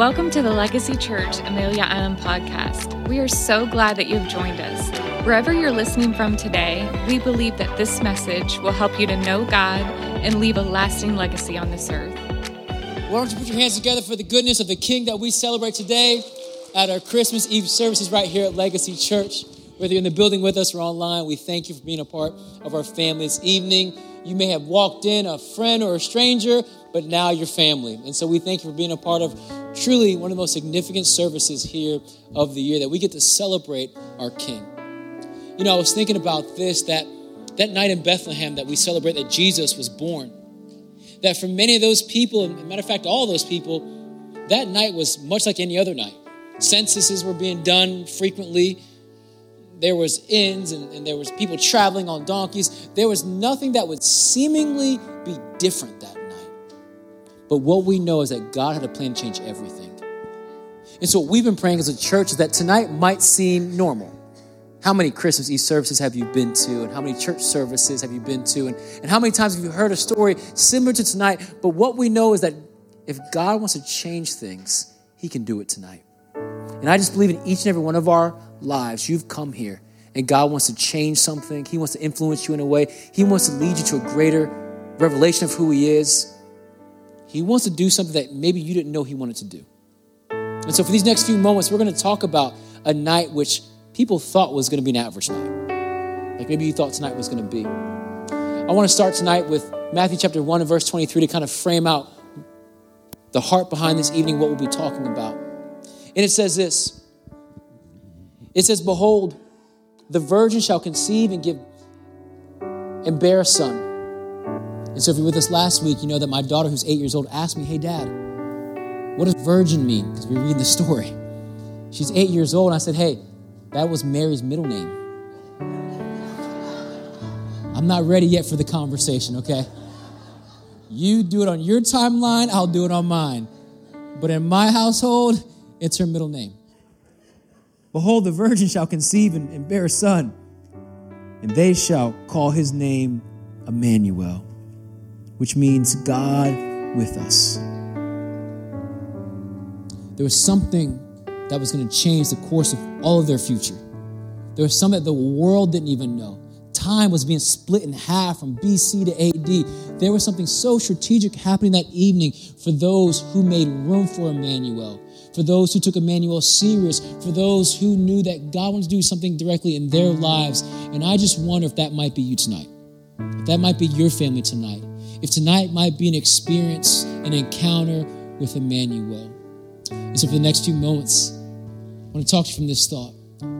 Welcome to the Legacy Church Amelia Island podcast. We are so glad that you have joined us. Wherever you're listening from today, we believe that this message will help you to know God and leave a lasting legacy on this earth. Why don't you put your hands together for the goodness of the King that we celebrate today at our Christmas Eve services right here at Legacy Church. Whether you're in the building with us or online, we thank you for being a part of our family this evening. You may have walked in a friend or a stranger, but now you're family. And so we thank you for being a part of truly one of the most significant services here of the year that we get to celebrate our King. You know, I was thinking about this that that night in Bethlehem that we celebrate that Jesus was born. That for many of those people, and matter of fact, all those people, that night was much like any other night. Censuses were being done frequently. There was inns and, and there was people traveling on donkeys. There was nothing that would seemingly be different that night. but what we know is that God had a plan to change everything. And so, what we've been praying as a church is that tonight might seem normal. How many Christmas Eve services have you been to? And how many church services have you been to? And, and how many times have you heard a story similar to tonight? But what we know is that if God wants to change things, He can do it tonight. And I just believe in each and every one of our lives, you've come here and God wants to change something. He wants to influence you in a way. He wants to lead you to a greater revelation of who He is. He wants to do something that maybe you didn't know He wanted to do. And so, for these next few moments, we're going to talk about a night which people thought was going to be an average night. Like maybe you thought tonight was going to be. I want to start tonight with Matthew chapter 1 and verse 23 to kind of frame out the heart behind this evening, what we'll be talking about. And it says this It says, Behold, the virgin shall conceive and give and bear a son and so, if you were with us last week, you know that my daughter, who's eight years old, asked me, Hey, Dad, what does virgin mean? Because we read the story. She's eight years old, and I said, Hey, that was Mary's middle name. I'm not ready yet for the conversation, okay? You do it on your timeline, I'll do it on mine. But in my household, it's her middle name. Behold, the virgin shall conceive and, and bear a son, and they shall call his name Emmanuel which means God with us. There was something that was going to change the course of all of their future. There was something that the world didn't even know. Time was being split in half from BC to AD. There was something so strategic happening that evening for those who made room for Emmanuel, for those who took Emmanuel serious, for those who knew that God wanted to do something directly in their lives. And I just wonder if that might be you tonight. If that might be your family tonight if tonight might be an experience, an encounter with Emmanuel. And so, for the next few moments, I want to talk to you from this thought.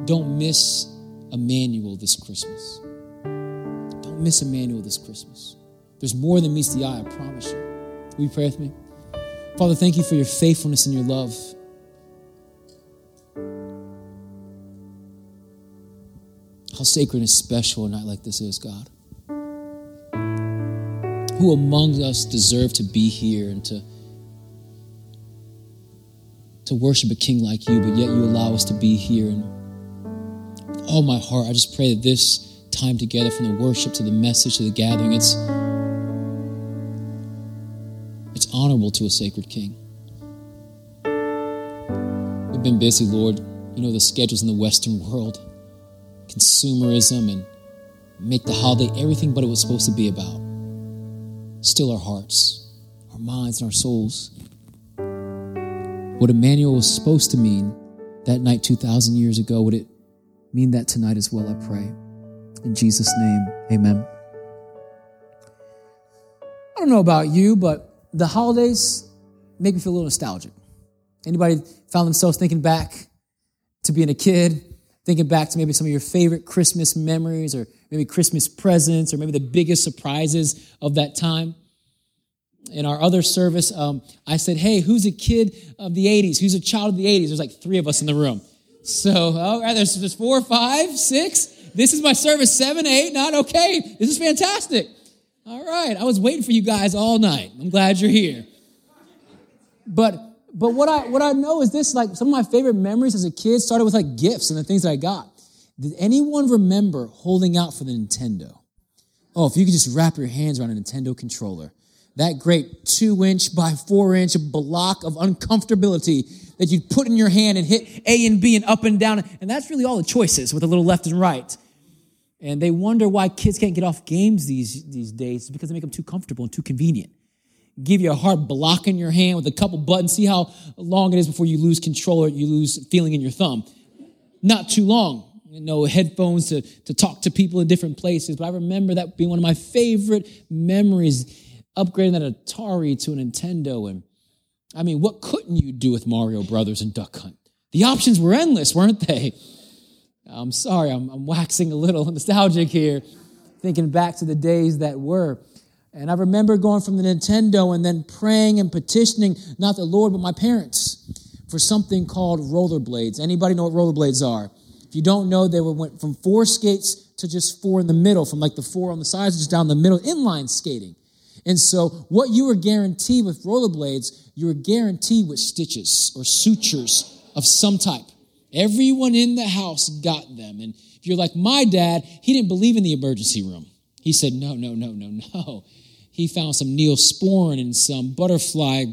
Don't miss Emmanuel this Christmas. Don't miss Emmanuel this Christmas. There's more than meets the eye, I promise you. Will you pray with me? Father, thank you for your faithfulness and your love. How sacred and special a night like this is, God. Who among us deserve to be here and to, to worship a king like you, but yet you allow us to be here? And with all my heart, I just pray that this time together, from the worship to the message to the gathering, it's, it's honorable to a sacred king. We've been busy, Lord. You know the schedules in the Western world, consumerism, and make the holiday everything but it was supposed to be about still our hearts, our minds, and our souls. What Emmanuel was supposed to mean that night 2,000 years ago, would it mean that tonight as well, I pray. In Jesus' name, amen. I don't know about you, but the holidays make me feel a little nostalgic. Anybody found themselves thinking back to being a kid, thinking back to maybe some of your favorite Christmas memories or maybe Christmas presents or maybe the biggest surprises of that time. In our other service, um, I said, Hey, who's a kid of the 80s? Who's a child of the 80s? There's like three of us in the room. So, all right, there's, there's four, five, six. This is my service, seven, eight, not Okay, this is fantastic. All right, I was waiting for you guys all night. I'm glad you're here. But but what I what I know is this: like some of my favorite memories as a kid started with like gifts and the things that I got. Did anyone remember holding out for the Nintendo? Oh, if you could just wrap your hands around a Nintendo controller. that great two inch by four inch block of uncomfortability that you'd put in your hand and hit A and B and up and down. And that's really all the choices with a little left and right. And they wonder why kids can't get off games these, these days because they make them too comfortable and too convenient. Give you a hard block in your hand with a couple buttons. See how long it is before you lose control or you lose feeling in your thumb. Not too long. You No headphones to, to talk to people in different places. But I remember that being one of my favorite memories upgrading that Atari to a Nintendo. And I mean, what couldn't you do with Mario Brothers and Duck Hunt? The options were endless, weren't they? I'm sorry, I'm, I'm waxing a little nostalgic here, thinking back to the days that were. And I remember going from the Nintendo and then praying and petitioning, not the Lord, but my parents, for something called rollerblades. Anybody know what rollerblades are? If you don't know, they were, went from four skates to just four in the middle, from like the four on the sides just down the middle, inline skating. And so, what you were guaranteed with rollerblades, you were guaranteed with stitches or sutures of some type. Everyone in the house got them. And if you're like my dad, he didn't believe in the emergency room. He said, no, no, no, no, no. He found some neosporin and some butterfly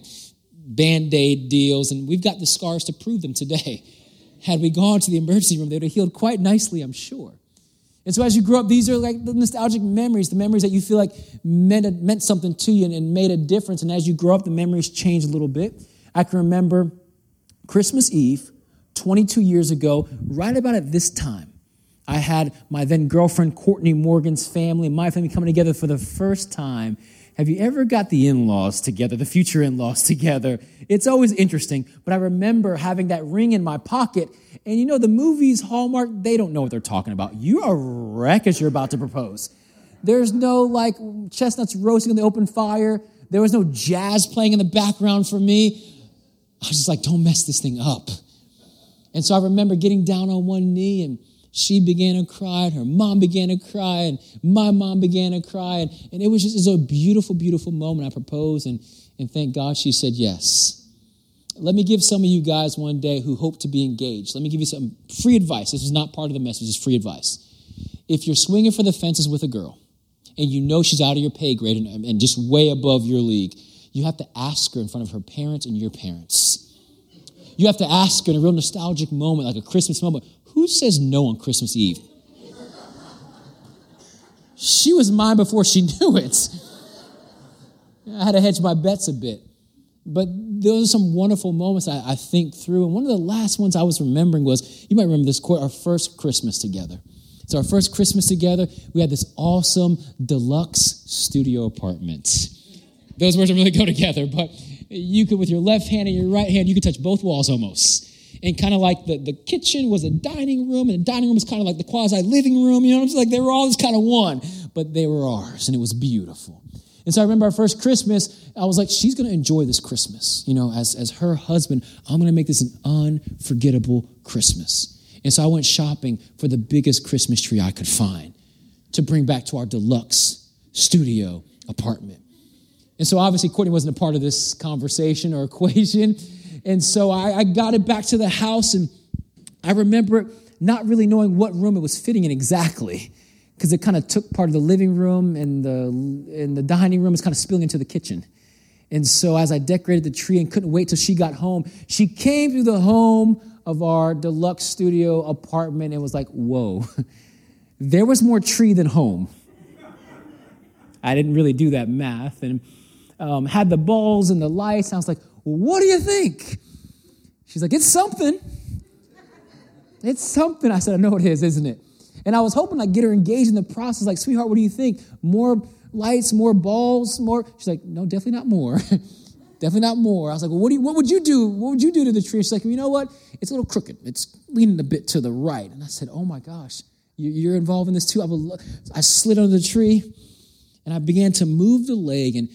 band aid deals, and we've got the scars to prove them today. Had we gone to the emergency room, they would have healed quite nicely, I'm sure. And so as you grow up, these are like the nostalgic memories, the memories that you feel like meant, meant something to you and, and made a difference. And as you grow up, the memories change a little bit. I can remember Christmas Eve, 22 years ago, right about at this time. I had my then girlfriend Courtney Morgan's family and my family coming together for the first time. Have you ever got the in laws together, the future in laws together? It's always interesting, but I remember having that ring in my pocket. And you know, the movies, Hallmark, they don't know what they're talking about. You are wreck as you're about to propose. There's no like chestnuts roasting on the open fire. There was no jazz playing in the background for me. I was just like, don't mess this thing up. And so I remember getting down on one knee and she began to cry and her mom began to cry and my mom began to cry. And, and it was just it was a beautiful, beautiful moment. I proposed and, and thank God she said yes. Let me give some of you guys one day who hope to be engaged. Let me give you some free advice. This is not part of the message, it's free advice. If you're swinging for the fences with a girl and you know she's out of your pay grade and, and just way above your league, you have to ask her in front of her parents and your parents you have to ask her in a real nostalgic moment, like a Christmas moment, who says no on Christmas Eve? she was mine before she knew it. I had to hedge my bets a bit. But those are some wonderful moments I, I, think through. And one of the last ones I was remembering was you might remember this, our first Christmas together. So, our first Christmas together, we had this awesome deluxe studio apartment. Those words don't really go together, but you could, with your left hand and your right hand, you could touch both walls almost. And kind of like the, the kitchen was a dining room, and the dining room was kind of like the quasi living room. You know what I'm saying? Like they were all just kind of one, but they were ours, and it was beautiful. And so I remember our first Christmas, I was like, she's going to enjoy this Christmas. You know, as, as her husband, I'm going to make this an unforgettable Christmas. And so I went shopping for the biggest Christmas tree I could find to bring back to our deluxe studio apartment. And so obviously Courtney wasn't a part of this conversation or equation. And so I, I got it back to the house, and I remember not really knowing what room it was fitting in exactly because it kind of took part of the living room and the, and the dining room was kind of spilling into the kitchen. And so as I decorated the tree and couldn't wait till she got home, she came through the home of our deluxe studio apartment and was like, whoa, there was more tree than home. I didn't really do that math. And um, had the balls and the lights. I was like, what do you think? She's like, it's something. It's something. I said, I know it is, isn't it? And I was hoping I'd get her engaged in the process. Like, sweetheart, what do you think? More lights, more balls, more? She's like, no, definitely not more. definitely not more. I was like, well, what, do you, what would you do? What would you do to the tree? She's like, you know what? It's a little crooked. It's leaning a bit to the right. And I said, oh my gosh, you're involved in this too. I, I slid under the tree and I began to move the leg and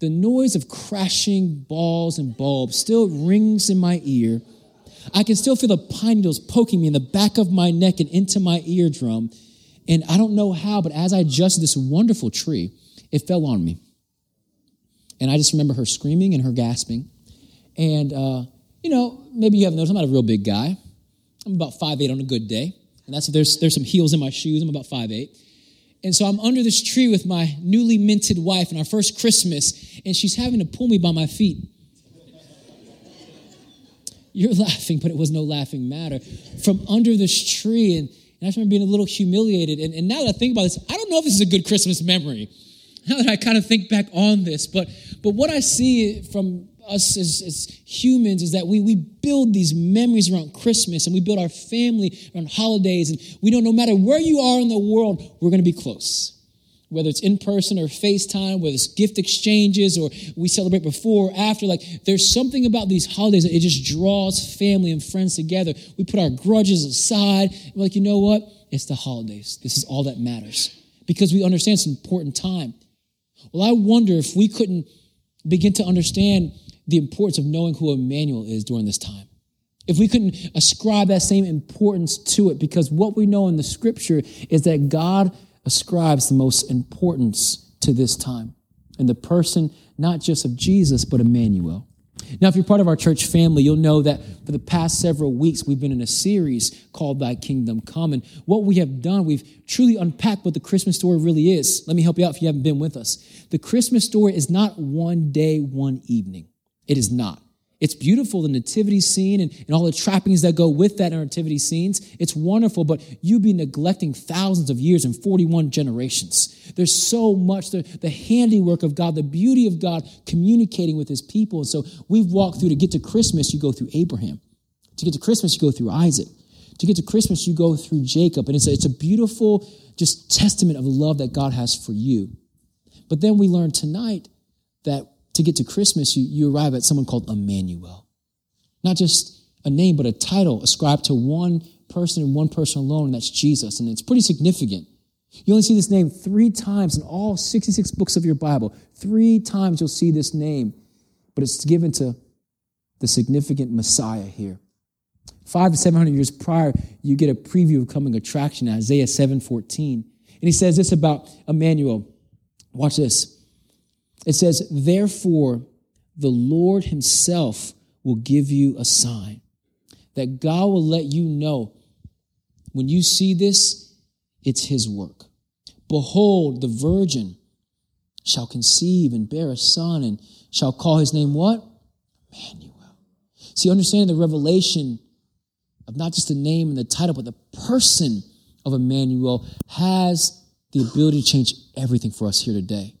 the noise of crashing balls and bulbs still rings in my ear. I can still feel the pine needles poking me in the back of my neck and into my eardrum. And I don't know how, but as I adjusted this wonderful tree, it fell on me. And I just remember her screaming and her gasping. And, uh, you know, maybe you haven't noticed, I'm not a real big guy. I'm about five eight on a good day. And that's there's, there's some heels in my shoes. I'm about five eight. And so I'm under this tree with my newly minted wife and our first Christmas, and she's having to pull me by my feet. You're laughing, but it was no laughing matter. From under this tree, and, and I just remember being a little humiliated. And, and now that I think about this, I don't know if this is a good Christmas memory. Now that I kind of think back on this, but but what I see from us as, as humans is that we, we build these memories around Christmas and we build our family around holidays. And we know no matter where you are in the world, we're going to be close. Whether it's in person or FaceTime, whether it's gift exchanges or we celebrate before or after, like there's something about these holidays that it just draws family and friends together. We put our grudges aside. We're like, you know what? It's the holidays. This is all that matters because we understand it's an important time. Well, I wonder if we couldn't begin to understand the importance of knowing who Emmanuel is during this time. If we couldn't ascribe that same importance to it, because what we know in the scripture is that God ascribes the most importance to this time and the person, not just of Jesus, but Emmanuel. Now, if you're part of our church family, you'll know that for the past several weeks, we've been in a series called Thy Kingdom Come. And what we have done, we've truly unpacked what the Christmas story really is. Let me help you out if you haven't been with us. The Christmas story is not one day, one evening. It is not. It's beautiful, the nativity scene and, and all the trappings that go with that nativity scenes. It's wonderful, but you'd be neglecting thousands of years and 41 generations. There's so much, the, the handiwork of God, the beauty of God communicating with his people. And so we've walked through to get to Christmas, you go through Abraham. To get to Christmas, you go through Isaac. To get to Christmas, you go through Jacob. And it's a, it's a beautiful just testament of the love that God has for you. But then we learn tonight that to get to Christmas, you, you arrive at someone called Emmanuel. Not just a name, but a title ascribed to one person and one person alone, and that's Jesus. And it's pretty significant. You only see this name three times in all 66 books of your Bible. Three times you'll see this name, but it's given to the significant Messiah here. Five to 700 years prior, you get a preview of coming attraction, Isaiah 7.14. And he says this about Emmanuel. Watch this. It says, Therefore, the Lord Himself will give you a sign that God will let you know when you see this, it's His work. Behold, the virgin shall conceive and bear a son and shall call his name what? Emmanuel. See, understanding the revelation of not just the name and the title, but the person of Emmanuel has the ability to change everything for us here today.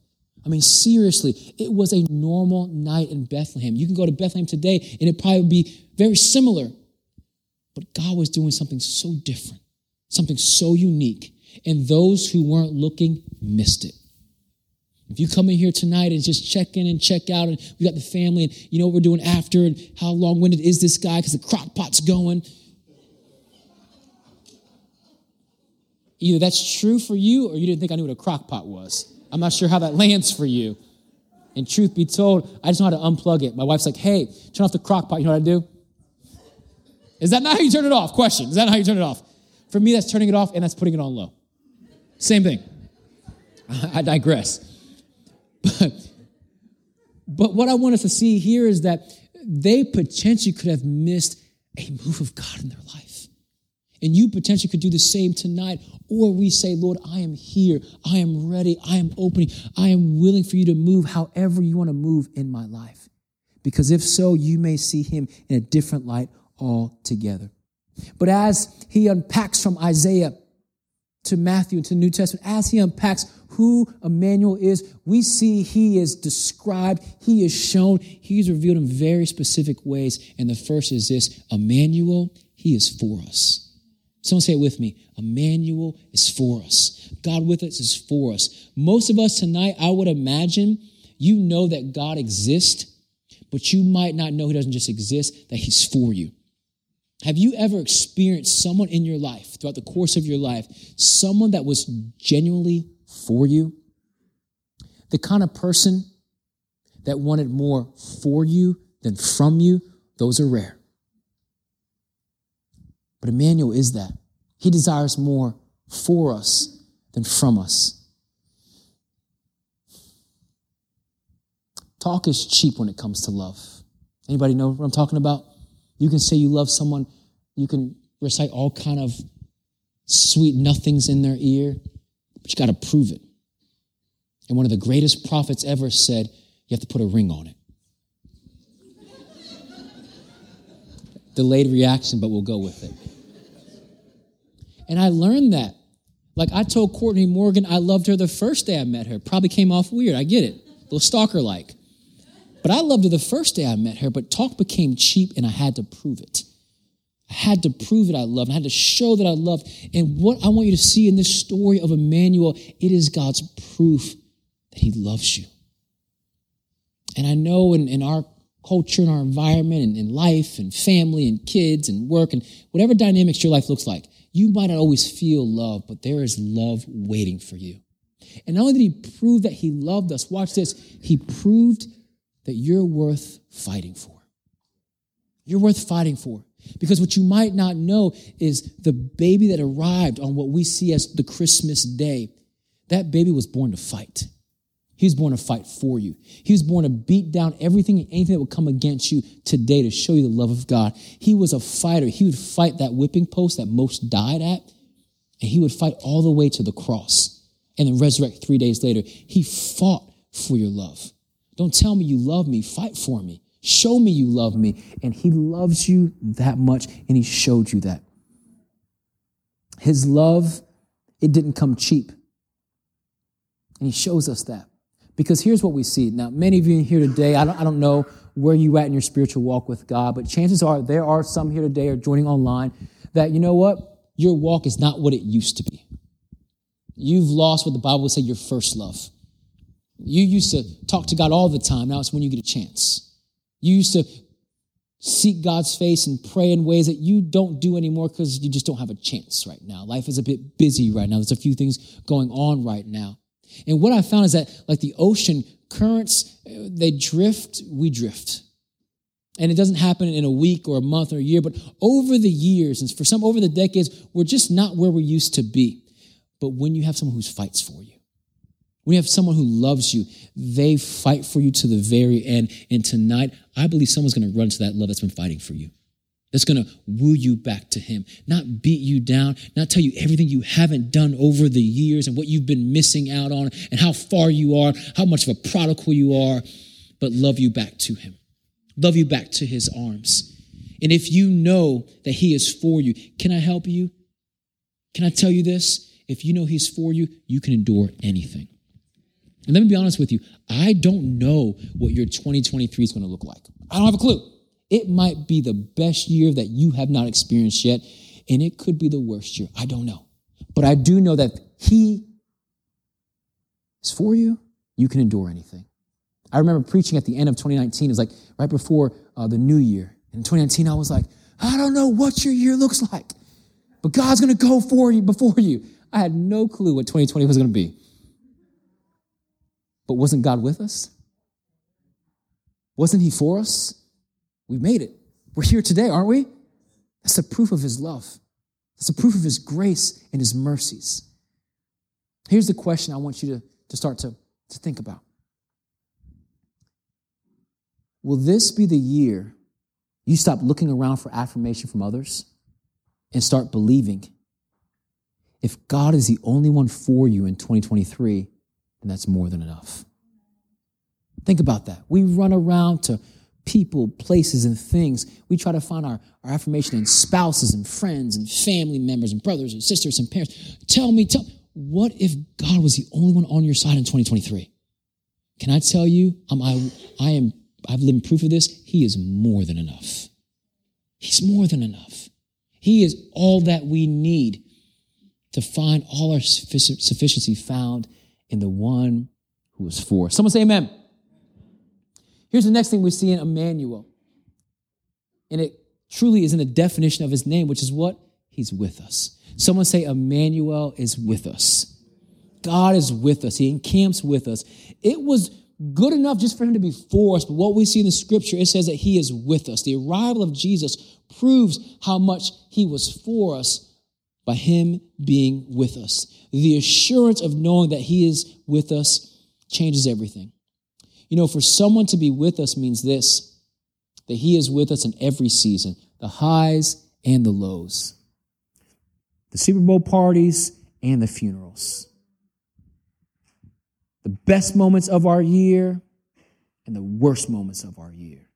I mean, seriously, it was a normal night in Bethlehem. You can go to Bethlehem today and it probably would be very similar. But God was doing something so different, something so unique. And those who weren't looking missed it. If you come in here tonight and just check in and check out, and we got the family, and you know what we're doing after, and how long winded is this guy because the crock pot's going. Either that's true for you or you didn't think I knew what a crock pot was. I'm not sure how that lands for you. And truth be told, I just know how to unplug it. My wife's like, hey, turn off the crock pot. You know what I do? Is that not how you turn it off? Question. Is that how you turn it off? For me, that's turning it off and that's putting it on low. Same thing. I digress. But, but what I want us to see here is that they potentially could have missed a move of God in their life. And you potentially could do the same tonight. Or we say, Lord, I am here. I am ready. I am opening. I am willing for you to move however you want to move in my life. Because if so, you may see him in a different light altogether. But as he unpacks from Isaiah to Matthew and to the New Testament, as he unpacks who Emmanuel is, we see he is described, he is shown, he's revealed in very specific ways. And the first is this Emmanuel, he is for us. Someone say it with me. Emmanuel is for us. God with us is for us. Most of us tonight, I would imagine, you know that God exists, but you might not know He doesn't just exist, that He's for you. Have you ever experienced someone in your life, throughout the course of your life, someone that was genuinely for you? The kind of person that wanted more for you than from you, those are rare. But Emmanuel is that. He desires more for us than from us. Talk is cheap when it comes to love. Anybody know what I'm talking about? You can say you love someone, you can recite all kind of sweet nothings in their ear, but you got to prove it. And one of the greatest prophets ever said, you have to put a ring on it. Delayed reaction, but we'll go with it. And I learned that. Like I told Courtney Morgan, I loved her the first day I met her. Probably came off weird. I get it. A little stalker like. But I loved her the first day I met her, but talk became cheap and I had to prove it. I had to prove that I loved. I had to show that I loved. And what I want you to see in this story of Emmanuel, it is God's proof that he loves you. And I know in, in our culture and our environment and in life and family and kids and work and whatever dynamics your life looks like, you might not always feel love, but there is love waiting for you. And not only did he prove that he loved us, watch this, he proved that you're worth fighting for. You're worth fighting for. Because what you might not know is the baby that arrived on what we see as the Christmas day, that baby was born to fight. He was born to fight for you. He was born to beat down everything and anything that would come against you today to show you the love of God. He was a fighter. He would fight that whipping post that most died at, and he would fight all the way to the cross and then resurrect three days later. He fought for your love. Don't tell me you love me, fight for me. Show me you love me. And he loves you that much, and he showed you that. His love, it didn't come cheap. And he shows us that. Because here's what we see. Now, many of you here today, I don't, I don't know where you at in your spiritual walk with God, but chances are there are some here today or joining online that, you know what? Your walk is not what it used to be. You've lost what the Bible would say your first love. You used to talk to God all the time. Now it's when you get a chance. You used to seek God's face and pray in ways that you don't do anymore because you just don't have a chance right now. Life is a bit busy right now. There's a few things going on right now. And what I found is that, like the ocean currents, they drift, we drift. And it doesn't happen in a week or a month or a year, but over the years, and for some over the decades, we're just not where we used to be. But when you have someone who fights for you, when you have someone who loves you, they fight for you to the very end. And tonight, I believe someone's going to run to that love that's been fighting for you that's going to woo you back to Him, not beat you down, not tell you everything you haven't done over the years and what you've been missing out on and how far you are, how much of a prodigal you are, but love you back to Him, love you back to His arms. And if you know that He is for you, can I help you? Can I tell you this? If you know He's for you, you can endure anything. And let me be honest with you, I don't know what your 2023 is going to look like. I don't have a clue. It might be the best year that you have not experienced yet, and it could be the worst year. I don't know. But I do know that He is for you. You can endure anything. I remember preaching at the end of 2019. It was like right before uh, the new year. In 2019, I was like, I don't know what your year looks like, but God's going to go for you before you. I had no clue what 2020 was going to be. But wasn't God with us? Wasn't He for us? We made it. We're here today, aren't we? That's the proof of his love. That's the proof of his grace and his mercies. Here's the question I want you to, to start to, to think about. Will this be the year you stop looking around for affirmation from others and start believing if God is the only one for you in 2023, then that's more than enough. Think about that. We run around to people, places, and things. We try to find our, our affirmation in spouses and friends and family members and brothers and sisters and parents. Tell me, tell what if God was the only one on your side in 2023? Can I tell you, um, I, I am, I've lived proof of this. He is more than enough. He's more than enough. He is all that we need to find all our sufficiency found in the one who is for. Someone say amen. Here's the next thing we see in Emmanuel. And it truly is in the definition of his name, which is what? He's with us. Someone say, Emmanuel is with us. God is with us. He encamps with us. It was good enough just for him to be for us, but what we see in the scripture, it says that he is with us. The arrival of Jesus proves how much he was for us by him being with us. The assurance of knowing that he is with us changes everything. You know, for someone to be with us means this that He is with us in every season, the highs and the lows, the Super Bowl parties and the funerals, the best moments of our year and the worst moments of our year.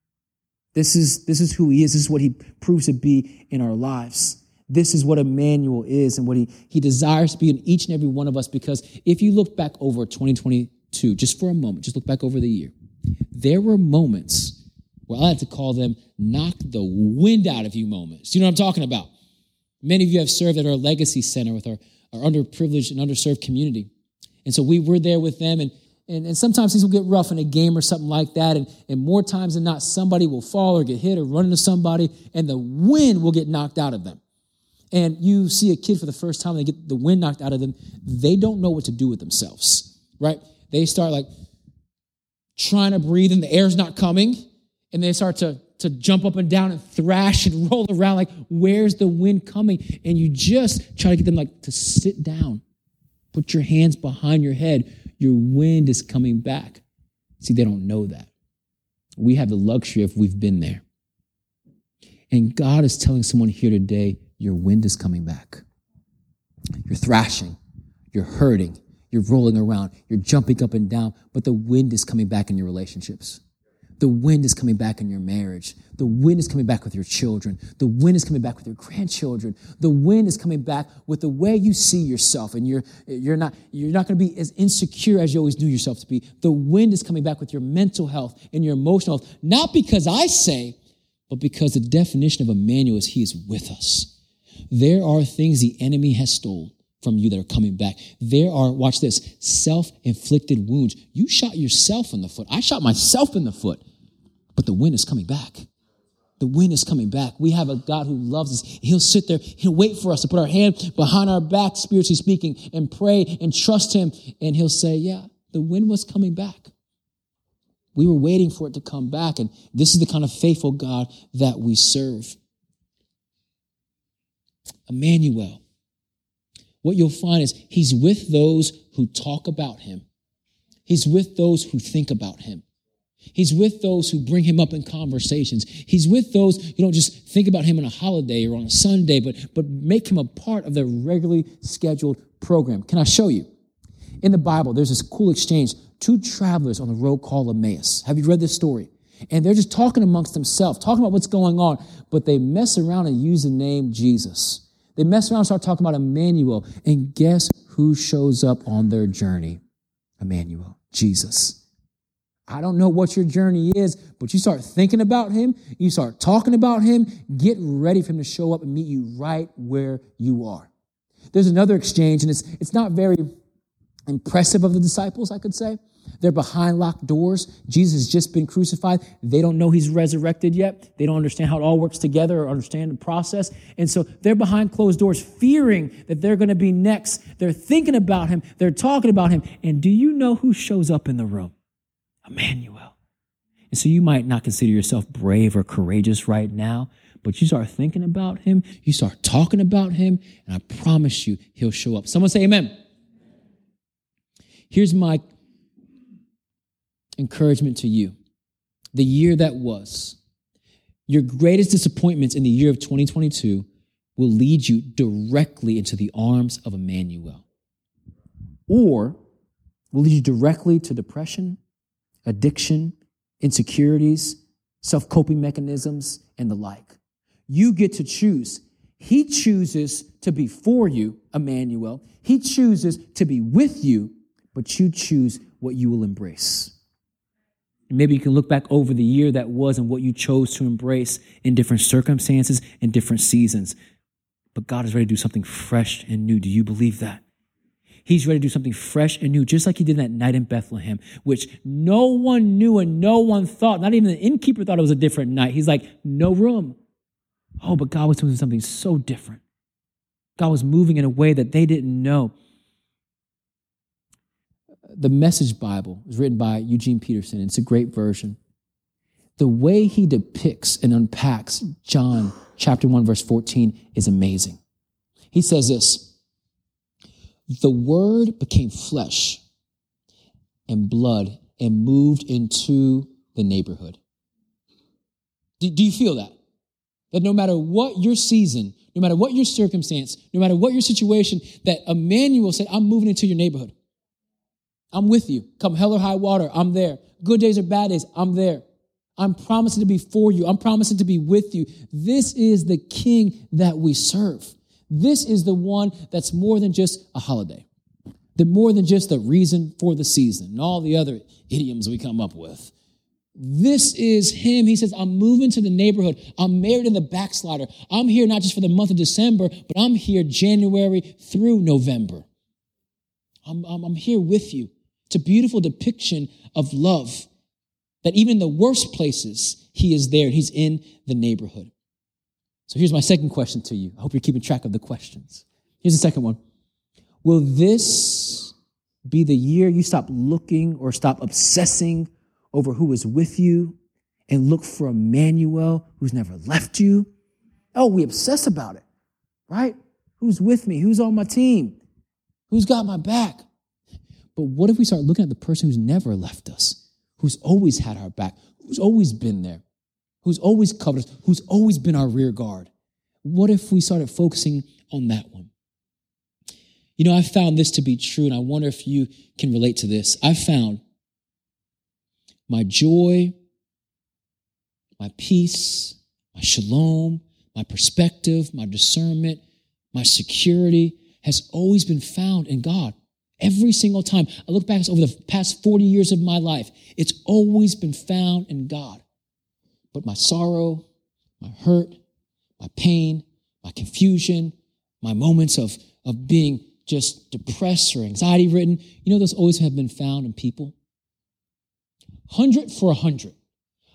This is, this is who he is. This is what he proves to be in our lives. This is what Emmanuel is and what he, he desires to be in each and every one of us. Because if you look back over 2022, just for a moment, just look back over the year, there were moments where I like to call them knock the wind out of you moments. You know what I'm talking about? Many of you have served at our legacy center with our, our underprivileged and underserved community. And so we were there with them and and, and sometimes things will get rough in a game or something like that. And, and more times than not, somebody will fall or get hit or run into somebody, and the wind will get knocked out of them. And you see a kid for the first time, they get the wind knocked out of them. They don't know what to do with themselves, right? They start like trying to breathe, and the air's not coming. And they start to, to jump up and down and thrash and roll around like, where's the wind coming? And you just try to get them like to sit down, put your hands behind your head your wind is coming back. See, they don't know that. We have the luxury if we've been there. And God is telling someone here today, your wind is coming back. You're thrashing, you're hurting, you're rolling around, you're jumping up and down, but the wind is coming back in your relationships. The wind is coming back in your marriage. The wind is coming back with your children. The wind is coming back with your grandchildren. The wind is coming back with the way you see yourself. And you're, you're not, you're not going to be as insecure as you always knew yourself to be. The wind is coming back with your mental health and your emotional health. Not because I say, but because the definition of Emmanuel is he is with us. There are things the enemy has stolen from you that are coming back. There are, watch this, self inflicted wounds. You shot yourself in the foot. I shot myself in the foot, but the wind is coming back. The wind is coming back. We have a God who loves us. He'll sit there, he'll wait for us to put our hand behind our back, spiritually speaking, and pray and trust him. And he'll say, Yeah, the wind was coming back. We were waiting for it to come back. And this is the kind of faithful God that we serve. Emmanuel what you'll find is he's with those who talk about him. He's with those who think about him. He's with those who bring him up in conversations. He's with those who don't just think about him on a holiday or on a Sunday, but, but make him a part of their regularly scheduled program. Can I show you? In the Bible, there's this cool exchange. Two travelers on the road called Emmaus. Have you read this story? And they're just talking amongst themselves, talking about what's going on, but they mess around and use the name Jesus. They mess around and start talking about Emmanuel. And guess who shows up on their journey? Emmanuel, Jesus. I don't know what your journey is, but you start thinking about him, you start talking about him, get ready for him to show up and meet you right where you are. There's another exchange, and it's, it's not very impressive of the disciples, I could say. They're behind locked doors. Jesus has just been crucified. They don't know he's resurrected yet. They don't understand how it all works together or understand the process. And so they're behind closed doors, fearing that they're going to be next. They're thinking about him. They're talking about him. And do you know who shows up in the room? Emmanuel. And so you might not consider yourself brave or courageous right now, but you start thinking about him, you start talking about him, and I promise you, he'll show up. Someone say amen. Here's my encouragement to you. The year that was, your greatest disappointments in the year of 2022 will lead you directly into the arms of Emmanuel, or will lead you directly to depression, addiction, insecurities, self coping mechanisms, and the like. You get to choose. He chooses to be for you, Emmanuel. He chooses to be with you, but you choose what you will embrace. Maybe you can look back over the year that was and what you chose to embrace in different circumstances and different seasons. But God is ready to do something fresh and new. Do you believe that? He's ready to do something fresh and new, just like he did that night in Bethlehem, which no one knew and no one thought. Not even the innkeeper thought it was a different night. He's like, no room. Oh, but God was doing something so different. God was moving in a way that they didn't know the Message Bible is written by Eugene Peterson. It's a great version. The way he depicts and unpacks John chapter 1, verse 14 is amazing. He says this The Word became flesh and blood and moved into the neighborhood. Do, do you feel that? That no matter what your season, no matter what your circumstance, no matter what your situation, that Emmanuel said, I'm moving into your neighborhood. I'm with you. Come hell or high water, I'm there. Good days or bad days, I'm there. I'm promising to be for you. I'm promising to be with you. This is the king that we serve. This is the one that's more than just a holiday, that more than just the reason for the season and all the other idioms we come up with. This is him. He says, I'm moving to the neighborhood. I'm married in the backslider. I'm here not just for the month of December, but I'm here January through November. I'm, I'm, I'm here with you. It's a beautiful depiction of love that even in the worst places, he is there he's in the neighborhood. So here's my second question to you. I hope you're keeping track of the questions. Here's the second one Will this be the year you stop looking or stop obsessing over who is with you and look for Emmanuel who's never left you? Oh, we obsess about it, right? Who's with me? Who's on my team? Who's got my back? But what if we start looking at the person who's never left us, who's always had our back, who's always been there, who's always covered us, who's always been our rear guard? What if we started focusing on that one? You know, I found this to be true, and I wonder if you can relate to this. I found my joy, my peace, my shalom, my perspective, my discernment, my security has always been found in God. Every single time I look back over the past 40 years of my life, it's always been found in God. But my sorrow, my hurt, my pain, my confusion, my moments of, of being just depressed or anxiety ridden, you know, those always have been found in people. Hundred for a hundred.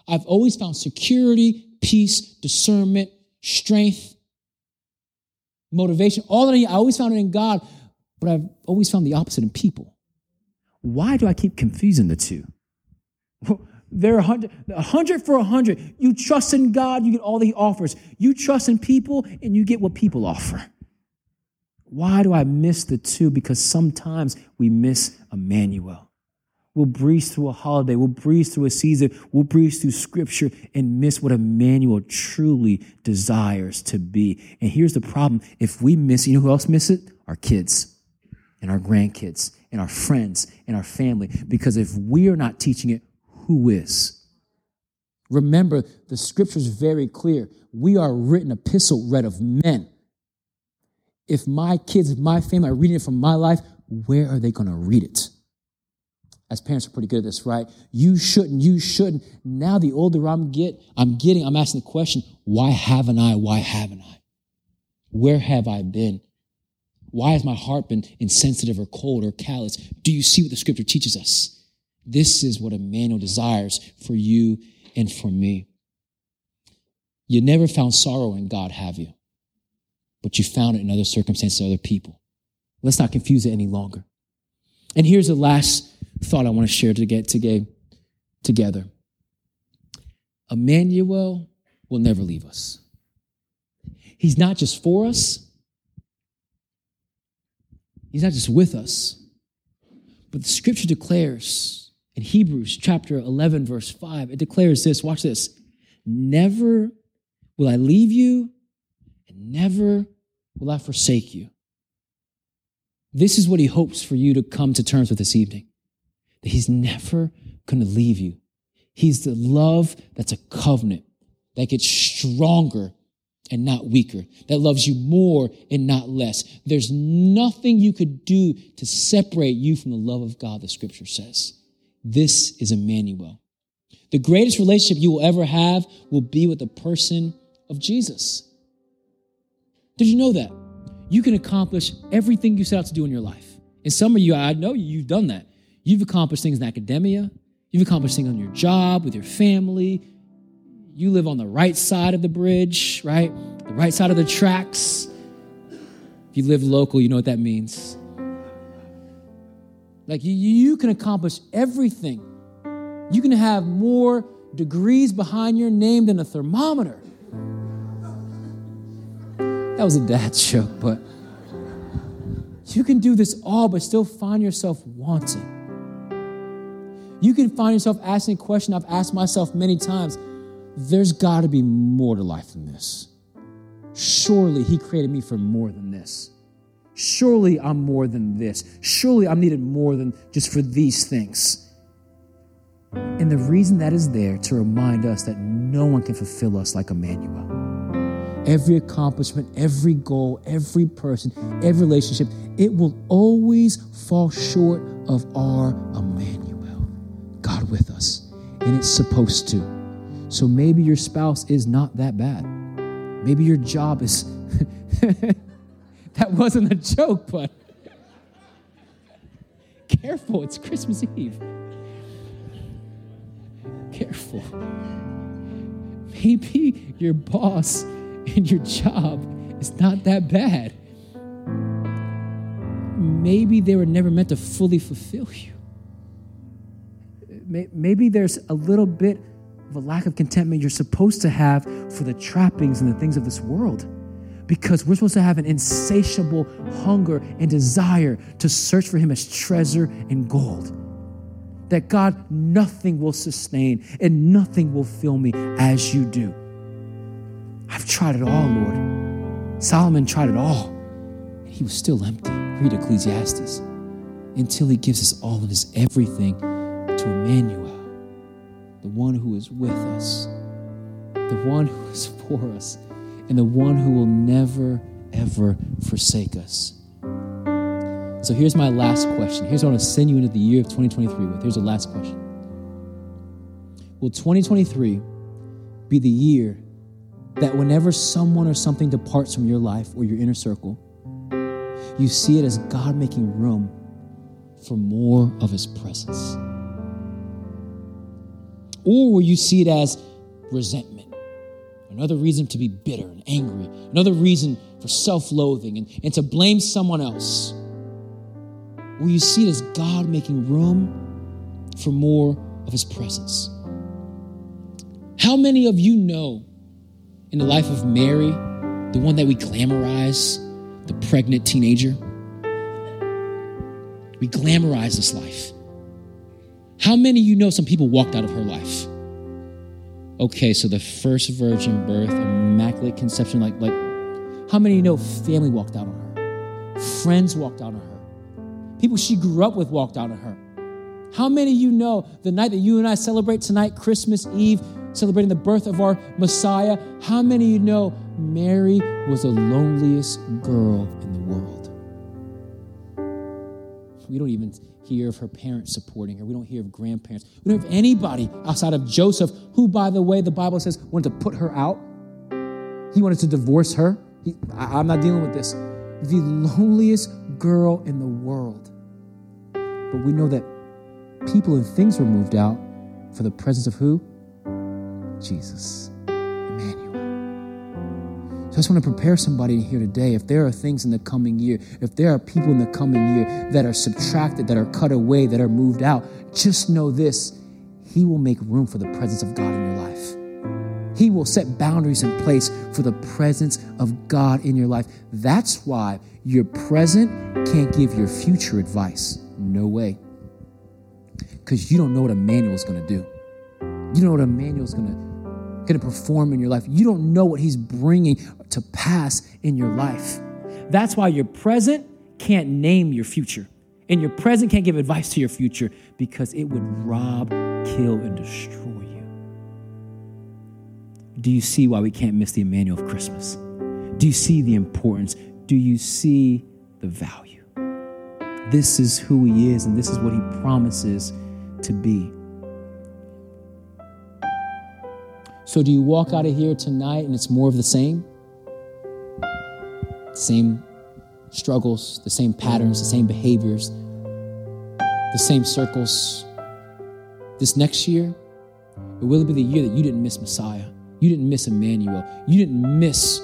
I've always found security, peace, discernment, strength, motivation, all that I, I always found it in God, but I've always found the opposite in people. Why do I keep confusing the two? There are a hundred, for a hundred. You trust in God, you get all He offers. You trust in people, and you get what people offer. Why do I miss the two? Because sometimes we miss Emmanuel. We'll breeze through a holiday, we'll breeze through a season, we'll breeze through scripture and miss what Emmanuel truly desires to be. And here's the problem if we miss, you know who else miss it? Our kids and our grandkids and our friends and our family. Because if we are not teaching it, who is? Remember, the scripture is very clear. We are written epistle read of men. If my kids, my family are reading it from my life, where are they going to read it? As parents are pretty good at this, right? You shouldn't, you shouldn't. Now the older I'm get, I'm getting, I'm asking the question, why haven't I? Why haven't I? Where have I been? Why has my heart been insensitive or cold or callous? Do you see what the scripture teaches us? This is what Emmanuel desires for you and for me. You never found sorrow in God, have you? But you found it in other circumstances, other people. Let's not confuse it any longer. And here's the last thought I want to share to get together. Emmanuel will never leave us. He's not just for us, He's not just with us, but the scripture declares in Hebrews chapter 11, verse 5, it declares this watch this. Never will I leave you, and never will I forsake you. This is what he hopes for you to come to terms with this evening that he's never going to leave you. He's the love that's a covenant that gets stronger and not weaker, that loves you more and not less. There's nothing you could do to separate you from the love of God, the scripture says. This is Emmanuel. The greatest relationship you will ever have will be with the person of Jesus. Did you know that? You can accomplish everything you set out to do in your life. And some of you, I know you've done that. You've accomplished things in academia, you've accomplished things on your job, with your family, you live on the right side of the bridge, right? The right side of the tracks. If you live local, you know what that means. Like you, you can accomplish everything. You can have more degrees behind your name than a thermometer. That was a dad joke, but you can do this all, but still find yourself wanting. You can find yourself asking a question I've asked myself many times there's got to be more to life than this. Surely He created me for more than this. Surely I'm more than this. Surely I'm needed more than just for these things. And the reason that is there to remind us that no one can fulfill us like Emmanuel. Every accomplishment, every goal, every person, every relationship, it will always fall short of our Emmanuel, God with us. And it's supposed to. So maybe your spouse is not that bad. Maybe your job is. that wasn't a joke, but careful, it's Christmas Eve. Careful. Maybe your boss and your job is not that bad. Maybe they were never meant to fully fulfill you. Maybe there's a little bit of a lack of contentment you're supposed to have for the trappings and the things of this world. Because we're supposed to have an insatiable hunger and desire to search for Him as treasure and gold. That God, nothing will sustain and nothing will fill me as you do. I've tried it all, Lord. Solomon tried it all, and he was still empty. Read Ecclesiastes. Until he gives us all of his everything to Emmanuel the one who is with us, the one who is for us, and the one who will never, ever forsake us. So here's my last question. Here's what I want to send you into the year of 2023 with. Here's the last question Will 2023 be the year that whenever someone or something departs from your life or your inner circle, you see it as God making room for more of His presence? Or will you see it as resentment? Another reason to be bitter and angry, another reason for self loathing and, and to blame someone else. Will you see it as God making room for more of His presence? How many of you know in the life of Mary, the one that we glamorize, the pregnant teenager? We glamorize this life. How many of you know some people walked out of her life? Okay, so the first virgin birth, immaculate conception, like, like, how many of you know family walked out on her? Friends walked out on her. People she grew up with walked out on her. How many of you know the night that you and I celebrate tonight, Christmas Eve, celebrating the birth of our Messiah? How many of you know Mary was the loneliest girl in the world? We don't even hear of her parents supporting her. We don't hear of grandparents. We don't have anybody outside of Joseph, who, by the way, the Bible says wanted to put her out. He wanted to divorce her. He, I, I'm not dealing with this. The loneliest girl in the world. But we know that people and things were moved out for the presence of who? Jesus. Just want to prepare somebody here today. If there are things in the coming year, if there are people in the coming year that are subtracted, that are cut away, that are moved out, just know this He will make room for the presence of God in your life. He will set boundaries in place for the presence of God in your life. That's why your present can't give your future advice. No way. Because you don't know what Emmanuel is going to do. You don't know what Emmanuel is going to perform in your life. You don't know what He's bringing to pass in your life. That's why your present can't name your future. And your present can't give advice to your future because it would rob, kill, and destroy you. Do you see why we can't miss the Emmanuel of Christmas? Do you see the importance? Do you see the value? This is who He is, and this is what He promises to be. So, do you walk out of here tonight and it's more of the same? Same struggles, the same patterns, the same behaviors, the same circles. This next year, it will it be the year that you didn't miss Messiah. You didn't miss Emmanuel. You didn't miss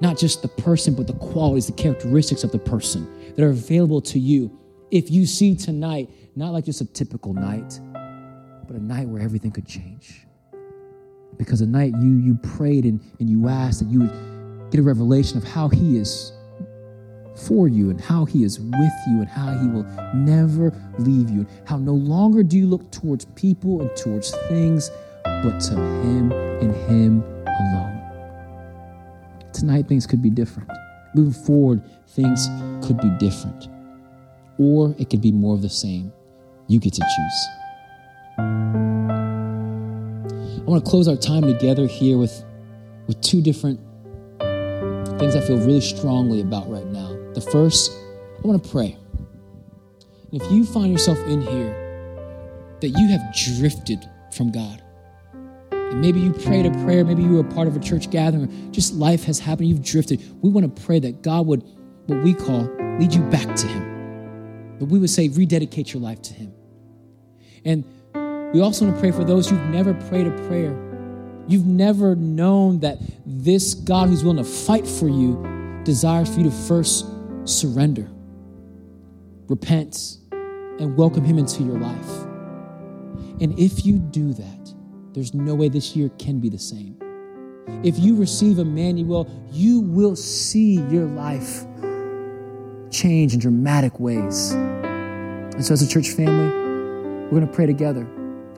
not just the person, but the qualities, the characteristics of the person that are available to you. If you see tonight, not like just a typical night, but a night where everything could change because the night you you prayed and, and you asked that you would get a revelation of how he is for you and how he is with you and how he will never leave you how no longer do you look towards people and towards things but to him and him alone tonight things could be different moving forward, things could be different, or it could be more of the same. You get to choose. I want to close our time together here with, with two different things I feel really strongly about right now. The first, I want to pray. If you find yourself in here that you have drifted from God, and maybe you prayed a prayer, maybe you were part of a church gathering, just life has happened, you've drifted. We want to pray that God would, what we call, lead you back to Him. That we would say, rededicate your life to Him. And we also want to pray for those who've never prayed a prayer. You've never known that this God who's willing to fight for you desires for you to first surrender, repent, and welcome Him into your life. And if you do that, there's no way this year can be the same. If you receive Emmanuel, you will see your life change in dramatic ways. And so, as a church family, we're going to pray together.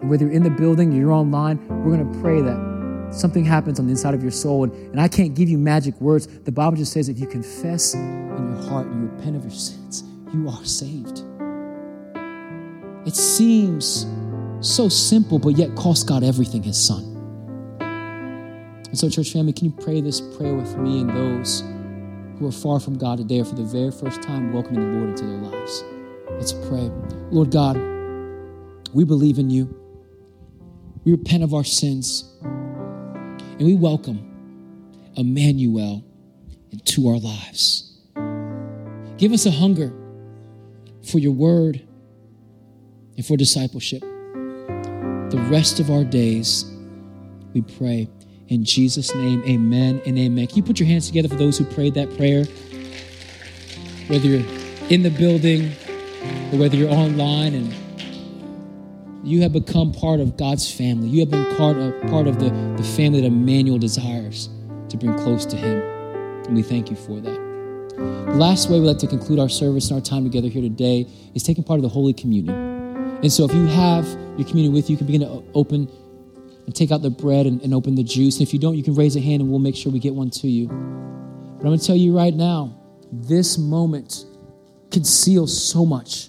Whether you're in the building or you're online, we're going to pray that something happens on the inside of your soul. And, and I can't give you magic words. The Bible just says if you confess in your heart and you repent of your sins, you are saved. It seems so simple, but yet cost God everything, his son. And so, church family, can you pray this prayer with me and those who are far from God today or for the very first time welcoming the Lord into their lives? Let's pray. Lord God, we believe in you. We repent of our sins. And we welcome Emmanuel into our lives. Give us a hunger for your word and for discipleship. The rest of our days, we pray. In Jesus' name, amen and amen. Can you put your hands together for those who prayed that prayer? Whether you're in the building or whether you're online and you have become part of God's family. You have been part of, part of the, the family that Emmanuel desires to bring close to Him. And we thank you for that. The last way we like to conclude our service and our time together here today is taking part of the Holy Communion. And so if you have your communion with you, you can begin to open and take out the bread and, and open the juice. And if you don't, you can raise a hand and we'll make sure we get one to you. But I'm going to tell you right now, this moment conceals so much.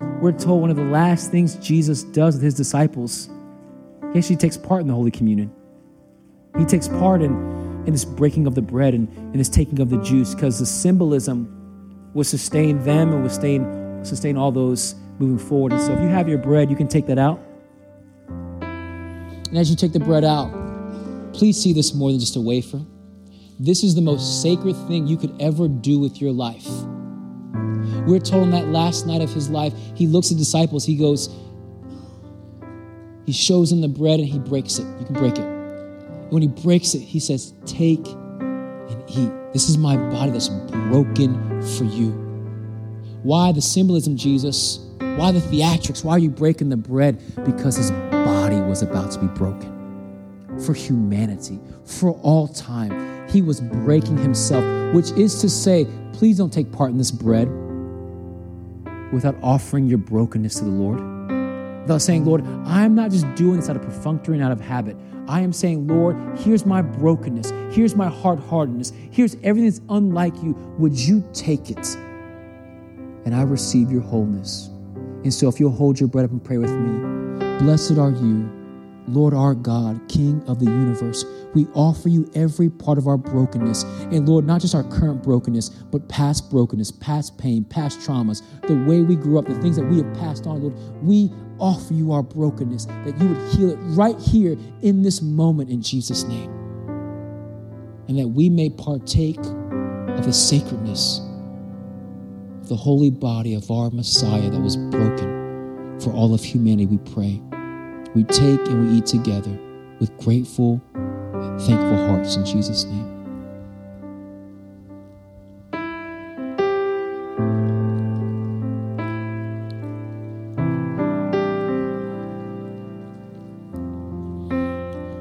We're told one of the last things Jesus does with his disciples, he actually takes part in the Holy Communion. He takes part in, in this breaking of the bread and in this taking of the juice because the symbolism will sustain them and will sustain, sustain all those moving forward. And so if you have your bread, you can take that out. And as you take the bread out, please see this more than just a wafer. This is the most sacred thing you could ever do with your life. We're told on that last night of his life, he looks at disciples, he goes, he shows them the bread and he breaks it. You can break it. And when he breaks it, he says, Take and eat. This is my body that's broken for you. Why the symbolism, Jesus? Why the theatrics? Why are you breaking the bread? Because his body was about to be broken for humanity, for all time. He was breaking himself, which is to say, please don't take part in this bread without offering your brokenness to the Lord. Without saying, Lord, I'm not just doing this out of perfunctory and out of habit. I am saying, Lord, here's my brokenness. Here's my hard heartedness. Here's everything that's unlike you. Would you take it? And I receive your wholeness. And so if you'll hold your bread up and pray with me, blessed are you Lord our God, King of the universe, we offer you every part of our brokenness. And Lord, not just our current brokenness, but past brokenness, past pain, past traumas, the way we grew up, the things that we have passed on, Lord. We offer you our brokenness, that you would heal it right here in this moment in Jesus' name. And that we may partake of the sacredness of the holy body of our Messiah that was broken for all of humanity, we pray we take and we eat together with grateful, thankful hearts in Jesus' name.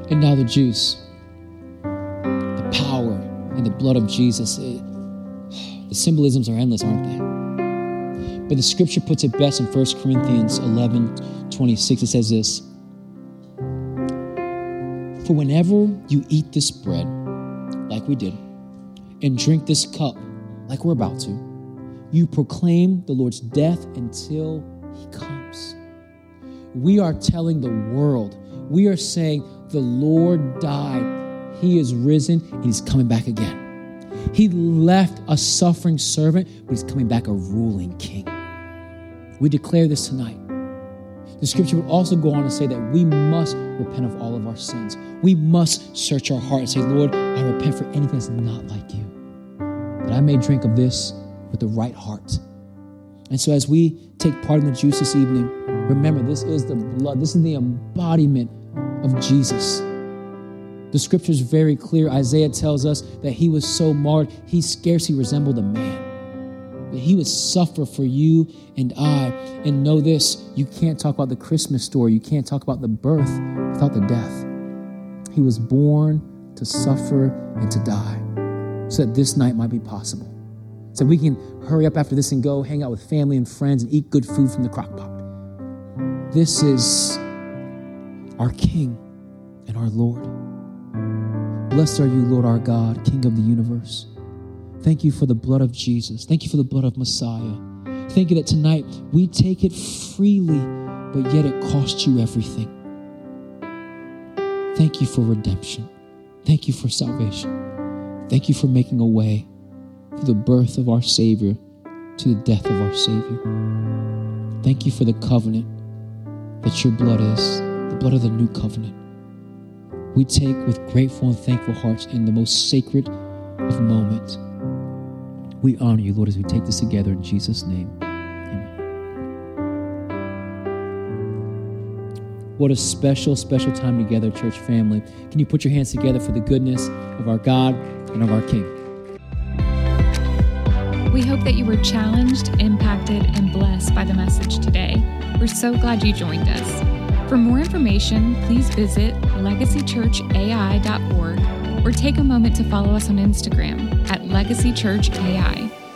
And now the juice, the power and the blood of Jesus. It, the symbolisms are endless, aren't they? But the scripture puts it best in 1 Corinthians 11 26. It says this for whenever you eat this bread, like we did, and drink this cup, like we're about to, you proclaim the Lord's death until he comes. We are telling the world, we are saying, the Lord died, he is risen, and he's coming back again. He left a suffering servant, but he's coming back a ruling king. We declare this tonight. The scripture would also go on to say that we must repent of all of our sins. We must search our heart and say, Lord, I repent for anything that's not like you, that I may drink of this with the right heart. And so, as we take part in the juice this evening, remember this is the blood, this is the embodiment of Jesus. The scripture is very clear. Isaiah tells us that he was so marred, he scarcely resembled a man that he would suffer for you and I. And know this you can't talk about the Christmas story, you can't talk about the birth without the death. He was born to suffer and to die so that this night might be possible. So we can hurry up after this and go hang out with family and friends and eat good food from the crock pot. This is our King and our Lord. Blessed are you, Lord our God, King of the universe. Thank you for the blood of Jesus. Thank you for the blood of Messiah. Thank you that tonight we take it freely, but yet it costs you everything. Thank you for redemption. Thank you for salvation. Thank you for making a way for the birth of our Savior to the death of our Savior. Thank you for the covenant that your blood is, the blood of the new covenant. We take with grateful and thankful hearts in the most sacred of moments we honor you, Lord, as we take this together in Jesus' name. Amen. What a special, special time together, church family. Can you put your hands together for the goodness of our God and of our King? We hope that you were challenged, impacted, and blessed by the message today. We're so glad you joined us. For more information, please visit legacychurchai.org or take a moment to follow us on Instagram at legacychurchai.